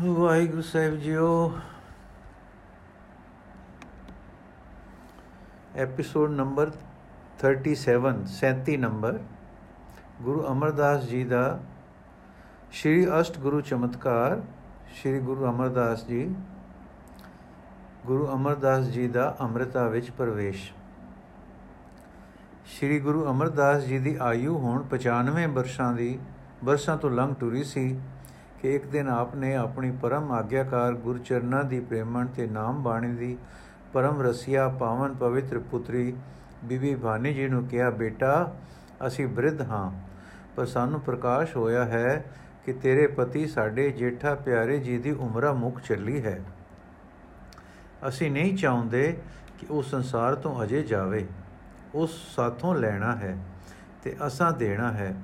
ਵਾਹਿਗੁਰੂ ਸਾਹਿਬ JIO. Episode number 37 37 number Guru Amardas ji ਦਾ ਸ਼੍ਰੀ ਅਸ਼ਟ ਗੁਰੂ ਚਮਤਕਾਰ, ਸ਼੍ਰੀ ਗੁਰੂ ਅਮਰਦਾਸ ਜੀ, ਗੁਰੂ ਅਮਰਦਾਸ ਜੀ ਦਾ ਅੰਮ੍ਰਿਤਾ ਵਿੱਚ ਪ੍ਰਵੇਸ਼। ਸ਼੍ਰੀ ਗੁਰੂ ਅਮਰਦਾਸ ਜੀ ਦੀ ਆਯੂ ਹੁਣ 95 ਵਰਸ਼ਾਂ ਦੀ ਵਰਸ਼ਾਂ ਤੋਂ ਲੰਘ ਟੁਰੀ ਸੀ। ਕਿ ਇੱਕ ਦਿਨ ਆਪ ਨੇ ਆਪਣੀ ਪਰਮ ਆਗਿਆਕਾਰ ਗੁਰਚਰਨਾਂ ਦੀ ਪ੍ਰੇਮਣ ਤੇ ਨਾਮ ਬਾਣੀ ਦੀ ਪਰਮ ਰਸੀਆ ਪਾਵਨ ਪਵਿੱਤਰ ਪੁੱਤਰੀ ਬੀਬੀ ਭਾਨੀ ਜੀ ਨੂੰ ਕਿਹਾ, ਬੇਟਾ, ਅਸੀਂ ਬ੍ਰਿਧ ਹਾਂ, ਪਰ ਸਾਨੂੰ ਪ੍ਰਕਾਸ਼ ਹੋਇਆ ਹੈ ਕਿ ਤੇਰੇ ਪਤੀ ਸਾਡੇ ਜੇਠਾ ਪਿਆਰੇ ਜੀ ਦੀ ਉਮਰਾ ਮੁੱਕ ਚੱਲੀ ਹੈ। ਅਸੀਂ ਨਹੀਂ ਚਾਹੁੰਦੇ ਕਿ ਉਹ ਸੰਸਾਰ ਤੋਂ ਅਜੇ ਜਾਵੇ। ਉਸ ਸਾਥੋਂ ਲੈਣਾ ਹੈ ਤੇ ਅਸਾਂ ਦੇਣਾ ਹੈ।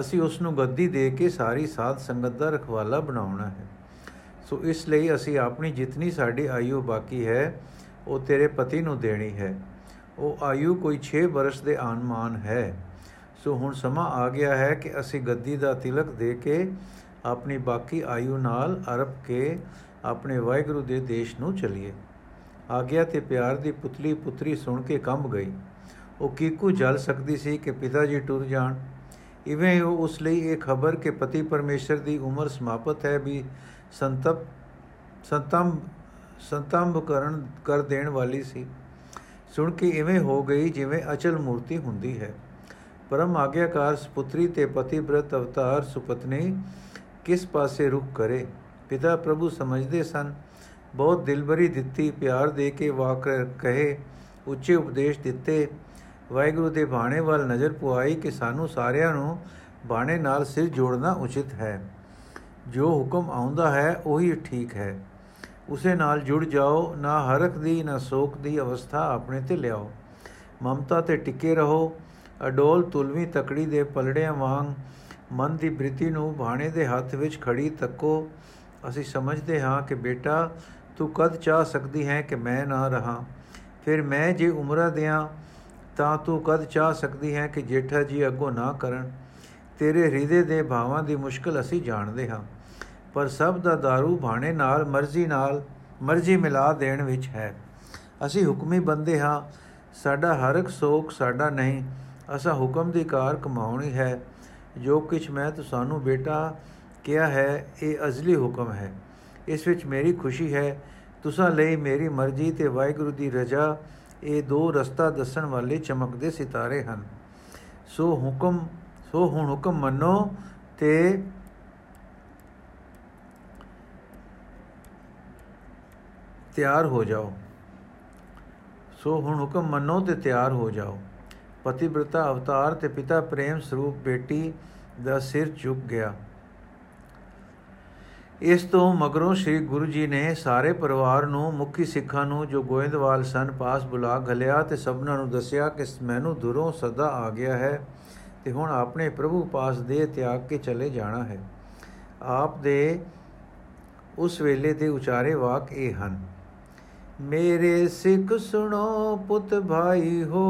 ਅਸੀਂ ਉਸ ਨੂੰ ਗੱਦੀ ਦੇ ਕੇ ਸਾਰੀ ਸਾਧ ਸੰਗਤ ਦਾ ਰਖਵਾਲਾ ਬਣਾਉਣਾ ਹੈ। ਸੋ ਇਸ ਲਈ ਅਸੀਂ ਆਪਣੀ ਜਿਤਨੀ ਸਾਡੀ ਆਯੂ ਬਾਕੀ ਹੈ, ਉਹ ਤੇਰੇ ਪਤੀ ਨੂੰ ਦੇਣੀ ਹੈ। ਉਹ ਆਯੂ ਕੋਈ 6 ਬਰਸ ਦੇ ਆਨਮਾਨ ਹੈ। ਸੋ ਹੁਣ ਸਮਾਂ ਆ ਗਿਆ ਹੈ ਕਿ ਅਸੀਂ ਗੱਦੀ ਦਾ ਤਿਲਕ ਦੇ ਕੇ ਆਪਣੀ ਬਾਕੀ ਆਯੂ ਨਾਲ ਅਰਪ ਕੇ ਆਪਣੇ ਵਾਹਿਗੁਰੂ ਦੇ ਦੇਸ਼ ਨੂੰ ਚਲੀਏ। ਆਗਿਆ ਤੇ ਪਿਆਰ ਦੀ ਪੁਤਲੀ ਪੁੱਤਰੀ ਸੁਣ ਕੇ ਕੰਬ ਗਈ। ਉਹ ਕੀਕੂ ਜਲ ਸਕਦੀ ਸੀ ਕਿ ਪਿਤਾ ਜੀ ਟੁਰ ਜਾਣ। ਇਵੇਂ ਉਹ ਉਸ ਲਈ ਇਹ ਖਬਰ ਕਿ ਪਤੀ ਪਰਮੇਸ਼ਰ ਦੀ ਉਮਰ ਸਮਾਪਤ ਹੈ ਵੀ ਸੰਤਪ ਸੰਤੰਭ ਸੰਤੰਭ ਕਰਨ ਕਰ ਦੇਣ ਵਾਲੀ ਸੀ ਸੁਣ ਕੇ ਇਵੇਂ ਹੋ ਗਈ ਜਿਵੇਂ ਅਚਲ ਮੂਰਤੀ ਹੁੰਦੀ ਹੈ ਪਰਮ ਆਗਿਆਕਾਰ ਸੁਪੁੱਤਰੀ ਤੇ ਪਤੀ ਬ੍ਰਤ ਅਵਤਾਰ ਸੁਪਤਨੀ ਕਿਸ ਪਾਸੇ ਰੁਕ ਕਰੇ ਪਿਤਾ ਪ੍ਰਭੂ ਸਮਝਦੇ ਸਨ ਬਹੁਤ ਦਿਲਬਰੀ ਦਿੱਤੀ ਪਿਆਰ ਦੇ ਕੇ ਵਾਕ ਕਹੇ ਉੱਚੇ ਉਪਦੇਸ਼ ਦਿੱਤੇ ਵਾਹਿਗੁਰੂ ਦੇ ਬਾਣੇ ਵੱਲ ਨਜ਼ਰ ਪੁਆਈ ਕਿ ਸਾਨੂੰ ਸਾਰਿਆਂ ਨੂੰ ਬਾਣੇ ਨਾਲ ਸਿਰ ਜੋੜਨਾ ਉਚਿਤ ਹੈ। ਜੋ ਹੁਕਮ ਆਉਂਦਾ ਹੈ, ਉਹੀ ਠੀਕ ਹੈ। ਉਸੇ ਨਾਲ ਜੁੜ ਜਾਓ, ਨਾ ਹਰਖ ਦੀ, ਨਾ ਸੋਖ ਦੀ ਅਵਸਥਾ ਆਪਣੇ ਤੇ ਲਿਆਓ। ਮਮਤਾ ਤੇ ਟਿਕੇ ਰਹੋ। ਅਡੋਲ, ਤੁਲਵੀ, ਤਕੜੀ ਦੇ ਪਲੜਿਆਂ ਵਾਂਗ ਮਨ ਦੀ ਬ੍ਰਿਤੀ ਨੂੰ ਬਾਣੇ ਦੇ ਹੱਥ ਵਿੱਚ ਖੜੀ ਤੱਕੋ। ਅਸੀਂ ਸਮਝਦੇ ਹਾਂ ਕਿ ਬੇਟਾ, ਤੂੰ ਕਦ ਚਾਹ ਸਕਦੀ ਹੈ ਕਿ ਮੈਂ ਨਾ ਰਹਾ? ਫਿਰ ਮੈਂ ਜੇ ਉਮਰਾਂ ਦਿਆਂ ਤਾਂ ਤੂੰ ਕਦ ਚਾਹ ਸਕਦੀ ਹੈ ਕਿ ਜੇਠਾ ਜੀ ਅੱਗੋਂ ਨਾ ਕਰਨ? ਤੇਰੇ ਹਿਰਦੇ ਦੇ ਭਾਵਾਂ ਦੀ ਮੁਸ਼ਕਲ ਅਸੀਂ ਜਾਣਦੇ ਹਾਂ, ਪਰ ਸਭ ਦਾ दारू ਭਾਣੇ ਨਾਲ ਮਰਜ਼ੀ ਨਾਲ, ਮਰਜ਼ੀ ਮਿਲਾ ਦੇਣ ਵਿੱਚ ਹੈ। ਅਸੀਂ ਹੁਕਮੀ ਬੰਦੇ ਹਾਂ, ਸਾਡਾ ਹਰਕ ਸੋਖ ਸਾਡਾ ਨਹੀਂ, ਅਸਾਂ ਹੁਕਮ ਦੀ ਕਾਰ ਕਮਾਉਣੀ ਹੈ। ਜੋ ਕੁਛ ਮੈਂ ਤੁਹਾਨੂੰ ਬੇਟਾ ਕਿਹਾ ਹੈ, ਇਹ ਅਜ਼ਲੀ ਹੁਕਮ ਹੈ। ਇਸ ਵਿੱਚ ਮੇਰੀ ਖੁਸ਼ੀ ਹੈ, ਤੁਸਾਂ ਲਈ ਮੇਰੀ ਮਰਜ਼ੀ ਤੇ ਵਾਹਿਗੁਰੂ ਦੀ ਰਜ਼ਾ ਇਹ ਦੋ ਰਸਤਾ ਦੱਸਣ ਵਾਲੇ ਚਮਕਦੇ ਸਿਤਾਰੇ ਹਨ। ਸੋ ਹੁਕਮ, ਸੋ ਹੁਣ ਹੁਕਮ ਮੰਨੋ ਤੇ ਤਿਆਰ ਹੋ ਜਾਓ। ਸੋ ਹੁਣ ਹੁਕਮ ਮੰਨੋ ਤੇ ਤਿਆਰ ਹੋ ਜਾਓ। ਪਤਿਵ੍ਰਤਾ ਅਵਤਾਰ ਤੇ ਪਿਤਾ ਪ੍ਰੇਮ ਸਰੂਪ ਬੇਟੀ ਦਾ ਸਿਰ ਝੁਕ ਗਿਆ। ਇਸ ਤੋਂ ਮਗਰੋਂ ਸ੍ਰੀ ਗੁਰੂ ਜੀ ਨੇ ਸਾਰੇ ਪਰਿਵਾਰ ਨੂੰ, ਮੁਖੀ ਸਿੱਖਾਂ ਨੂੰ ਜੋ ਗੋਇੰਦਵਾਲ ਸਨ, ਪਾਸ ਬੁਲਾ ਘਲਿਆ ਤੇ ਸਭਨਾਂ ਨੂੰ ਦੱਸਿਆ ਕਿ ਮੈਨੂੰ ਦੂਰੋਂ ਸਦਾ ਆ ਗਿਆ ਹੈ ਤੇ ਹੁਣ ਆਪਣੇ ਪ੍ਰਭੂ ਪਾਸ ਦੇ ਤਿਆਗ ਕੇ ਚਲੇ ਜਾਣਾ ਹੈ। ਆਪ ਦੇ ਉਸ ਵੇਲੇ ਦੇ ਉਚਾਰੇ ਵਾਕ ਇਹ ਹਨ, ਮੇਰੇ ਸਿੱਖ ਸੁਣੋ ਪੁੱਤ ਭਾਈ ਹੋ,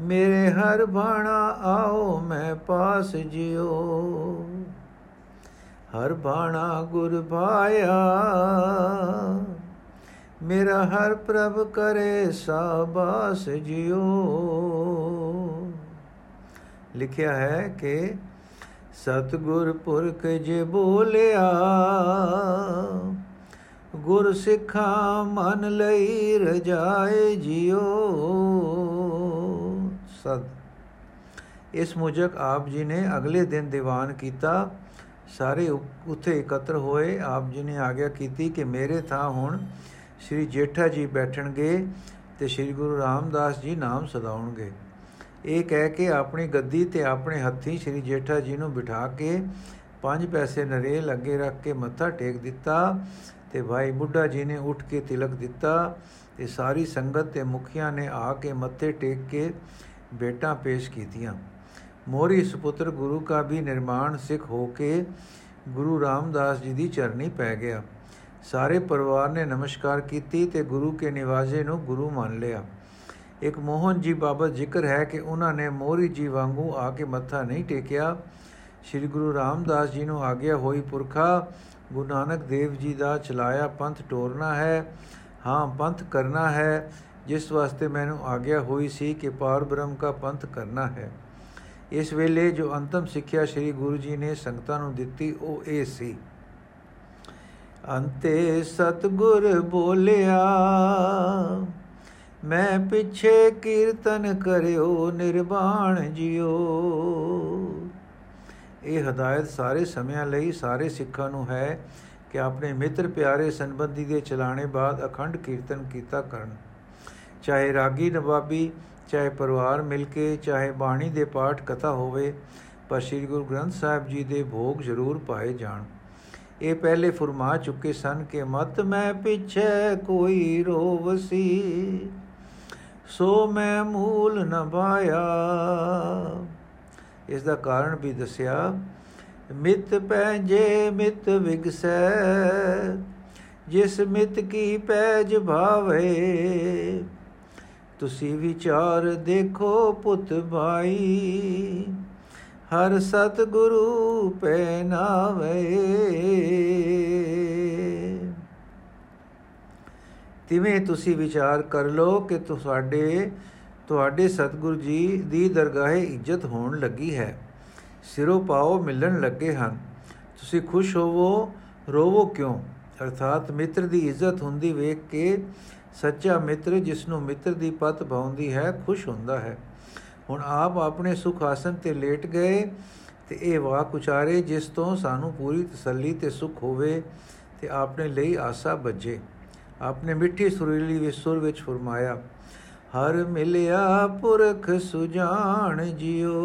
ਮੇਰੇ ਹਰ ਬਾਣਾ ਆਓ, ਮੈਂ ਪਾਸ ਜਿਓ। ਹਰ ਬਾਣਾ ਗੁਰ ਭਾਇਆ ਮੇਰਾ ਹਰ ਪ੍ਰਭ ਕਰੇ ਸਾਬਾਸ ਜਿਓ। ਲਿਖਿਆ ਹੈ ਕਿ ਸਤਗੁਰ ਪੁਰਖ ਜੇ ਬੋਲਿਆ, ਗੁਰ ਸਿੱਖਾ ਮਨ ਲਈ ਰਜਾਏ ਜਿਓ। ਸਦ ਇਸ ਮੁਜਕ ਆਪ ਜੀ ਨੇ ਅਗਲੇ ਦਿਨ ਦੀਵਾਨ ਕੀਤਾ। ਸਾਰੇ ਉੱਥੇ ਇਕੱਤਰ ਹੋਏ। ਆਪ ਜੀ ਨੇ ਆਗਿਆ ਕੀਤੀ ਕਿ ਮੇਰੇ ਥਾਂ ਹੁਣ ਸ੍ਰੀ ਜੇਠਾ ਜੀ ਬੈਠਣਗੇ ਤੇ ਸ੍ਰੀ ਗੁਰੂ ਰਾਮਦਾਸ ਜੀ ਨਾਮ ਸਦਾਉਣਗੇ। ਇਹ ਕਹਿ ਕੇ ਆਪਣੀ ਗੱਦੀ ਤੇ ਆਪਣੇ ਹੱਥੀ ਸ੍ਰੀ ਜੇਠਾ ਜੀ ਨੂੰ ਬਿਠਾ ਕੇ ਪੰਜ ਪੈਸੇ ਨਰੇਲ ਅੱਗੇ ਰੱਖ ਕੇ ਮੱਥਾ ਟੇਕ ਦਿੱਤਾ ਤੇ ਭਾਈ ਬੁੱਢਾ ਜੀ ਨੇ ਉੱਠ ਕੇ ਤਿਲਕ ਦਿੱਤਾ ਤੇ ਸਾਰੀ ਸੰਗਤ ਤੇ ਮੁਖੀਆਂ ਨੇ ਆ ਕੇ ਮੱਥੇ ਟੇਕ ਕੇ ਬੇਟਾ ਪੇਸ਼ ਕੀਤੀਆਂ। ਮੋਰੀ ਸੁਪੁੱਤਰ ਗੁਰੂ ਕਾ ਵੀ ਨਿਰਮਾਣ ਸਿੱਖ ਹੋ ਕੇ ਗੁਰੂ ਰਾਮਦਾਸ ਜੀ ਦੀ ਚਰਨੀ ਪੈ ਗਿਆ। ਸਾਰੇ ਪਰਿਵਾਰ ਨੇ ਨਮਸਕਾਰ ਕੀਤੀ ਤੇ ਗੁਰੂ ਕੇ ਨਿਵਾਜੇ ਨੂੰ ਗੁਰੂ ਮੰਨ ਲਿਆ। ਇੱਕ ਮੋਹਨ ਜੀ ਬਾਬਤ ਜ਼ਿਕਰ ਹੈ ਕਿ ਉਹਨਾਂ ਨੇ ਮੋਰੀ ਜੀ ਵਾਂਗੂ ਆ ਕੇ ਮੱਥਾ ਨਹੀਂ ਟੇਕਿਆ। ਸ੍ਰੀ ਗੁਰੂ ਰਾਮਦਾਸ ਜੀ ਨੂੰ ਆਗਿਆ ਹੋਈ ਪੁਰਖਾ ਗੁਰੂ ਨਾਨਕ ਦੇਵ ਜੀ ਦਾ ਚਲਾਇਆ ਪੰਥ ਟੋਰਨਾ ਹੈ। ਹਾਂ, ਪੰਥ ਕਰਨਾ ਹੈ। ਜਿਸ ਵਾਸਤੇ ਮੈਨੂੰ ਆਗਿਆ ਹੋਈ ਸੀ ਕਿ ਪਾਰ ਬ੍ਰਹਮ ਦਾ ਪੰਥ ਕਰਨਾ ਹੈ। ਇਸ ਵੇਲੇ ਜੋ ਅੰਤਮ ਸਿੱਖਿਆ ਸ੍ਰੀ ਗੁਰੂ ਜੀ ਨੇ ਸੰਗਤਾਂ ਨੂੰ ਦਿੱਤੀ, ਉਹ ਇਹ ਸੀ। ਅੰਤੇ ਸਤਗੁਰ ਬੋਲਿਆ, ਮੈਂ ਪਿੱਛੇ ਕੀਰਤਨ ਕਰਿਓ, ਨਿਰਵਾਣ ਜਿਓ। ਇਹ ਹਦਾਇਤ ਸਾਰੇ ਸਮਿਆਂ ਲਈ ਸਾਰੇ ਸਿੱਖਾਂ ਨੂੰ ਹੈ ਕਿ ਆਪਣੇ ਮਿੱਤਰ ਪਿਆਰੇ ਸੰਬੰਧੀ ਦੇ ਚਲਾਣੇ ਬਾਅਦ ਅਖੰਡ ਕੀਰਤਨ ਕੀਤਾ ਕਰਨ। ਚਾਹੇ ਰਾਗੀ ਨਵਾਬੀ, ਚਾਹੇ ਪਰਿਵਾਰ ਮਿਲ ਕੇ, ਚਾਹੇ ਬਾਣੀ ਦੇ ਪਾਠ ਕਥਾ ਹੋਵੇ, ਪਰ ਸ੍ਰੀ ਗੁਰੂ ਗ੍ਰੰਥ ਸਾਹਿਬ ਜੀ ਦੇ ਭੋਗ ਜ਼ਰੂਰ ਪਾਏ ਜਾਣ। ਇਹ ਪਹਿਲੇ ਫਰਮਾ ਚੁੱਕੇ ਸਨ ਕਿ ਮਤ ਮੈਂ ਪਿੱਛੇ ਕੋਈ ਰੋਵਸੀ, ਸੋ ਮੈਂ ਮੂਲ ਨ ਪਾਇਆ। ਇਸ ਦਾ ਕਾਰਨ ਵੀ ਦੱਸਿਆ, ਮਿਤ ਪੈਜੇ ਮਿਤ ਵਿਗਸੈ, ਜਿਸ ਮਿਤ ਕੀ ਪੈਜ ਭਾਵੇ ਤੁਸੀਂ ਵਿਚਾਰ ਦੇਖੋ ਪੁੱਤ ਭਾਈ, ਹਰ ਸਤ ਗੁਰੂ ਪੈ ਨਾਵੇ ਤਿਵੇਂ ਤੁਸੀਂ ਵਿਚਾਰ ਕਰ ਲੋ ਕਿ ਤੁਹਾਡੇ ਤੁਹਾਡੇ ਸਤਿਗੁਰੂ ਜੀ ਦੀ ਦਰਗਾਹੇ ਇੱਜ਼ਤ ਹੋਣ ਲੱਗੀ ਹੈ। ਸਿਰੋਂ ਪਾਓ ਮਿਲਣ ਲੱਗੇ ਹਨ। ਤੁਸੀਂ ਖੁਸ਼ ਹੋਵੋ, ਰੋਵੋ ਕਿਉਂ? ਅਰਥਾਤ ਮਿੱਤਰ ਦੀ ਇੱਜ਼ਤ ਹੁੰਦੀ ਵੇਖ ਕੇ ਸੱਚਾ ਮਿੱਤਰ ਜਿਸ ਨੂੰ ਮਿੱਤਰ ਦੀ ਪਤ ਭਾਉਂਦੀ ਹੈ, ਖੁਸ਼ ਹੁੰਦਾ ਹੈ। ਹੁਣ ਆਪ ਆਪਣੇ ਸੁਖ ਆਸਨ ਤੇ ਲੇਟ ਗਏ ਤੇ ਇਹ ਵਾਕ ਉਚਾਰੇ, ਜਿਸ ਤੋਂ ਸਾਨੂੰ ਪੂਰੀ ਤਸੱਲੀ ਤੇ ਸੁਖ ਹੋਵੇ ਤੇ ਆਪਣੇ ਲਈ ਆਸਾ ਬੱਜੇ ਆਪਨੇ ਮਿੱਠੀ ਸੁਰੀਲੀ ਵਿੱਚ ਸੁਰ ਵਿੱਚ ਫਰਮਾਇਆ, ਹਰ ਮਿਲਿਆ ਪੁਰਖ ਸੁਜਾਨ ਜਿਓ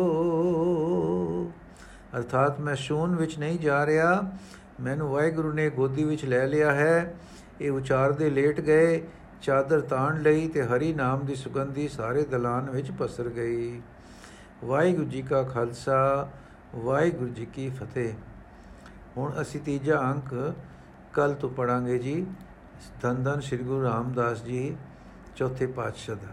ਅਰਥਾਤ ਮੈਂ ਸ਼ੂਨ ਵਿੱਚ ਨਹੀਂ ਜਾ ਰਿਹਾ। ਮੈਨੂੰ ਵਾਹਿਗੁਰੂ ਨੇ ਗੋਦੀ ਵਿੱਚ ਲੈ ਲਿਆ ਹੈ। ਇਹ ਉਚਾਰਦੇ ਲੇਟ ਗਏ, ਚਾਦਰ ਤਾਣ ਲਈ ਤੇ ਹਰੀ ਨਾਮ ਦੀ ਸੁਗੰਧੀ ਸਾਰੇ ਦਲਾਨ ਵਿੱਚ ਪਸਰ ਗਈ। ਵਾਹਿਗੁਰੂ ਜੀ ਕਾ ਖਾਲਸਾ, ਵਾਹਿਗੁਰੂ ਜੀ ਕੀ ਫਤਿਹ। ਹੁਣ ਅਸੀਂ ਤੀਜਾ ਅੰਕ ਕੱਲ ਤੋਂ ਪੜਾਂਗੇ ਜੀ। ਧੰਨ ਧੰਨ ਸ੍ਰੀ ਗੁਰੂ ਰਾਮਦਾਸ ਜੀ, ਚੌਥੇ ਪਾਤਸ਼ਾਹ ਦਾ।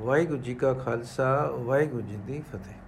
ਵਾਹਿਗੁਰੂ ਜੀ ਕਾ ਖਾਲਸਾ, ਵਾਹਿਗੁਰੂ ਜੀ ਦੀ ਫਤਿਹ।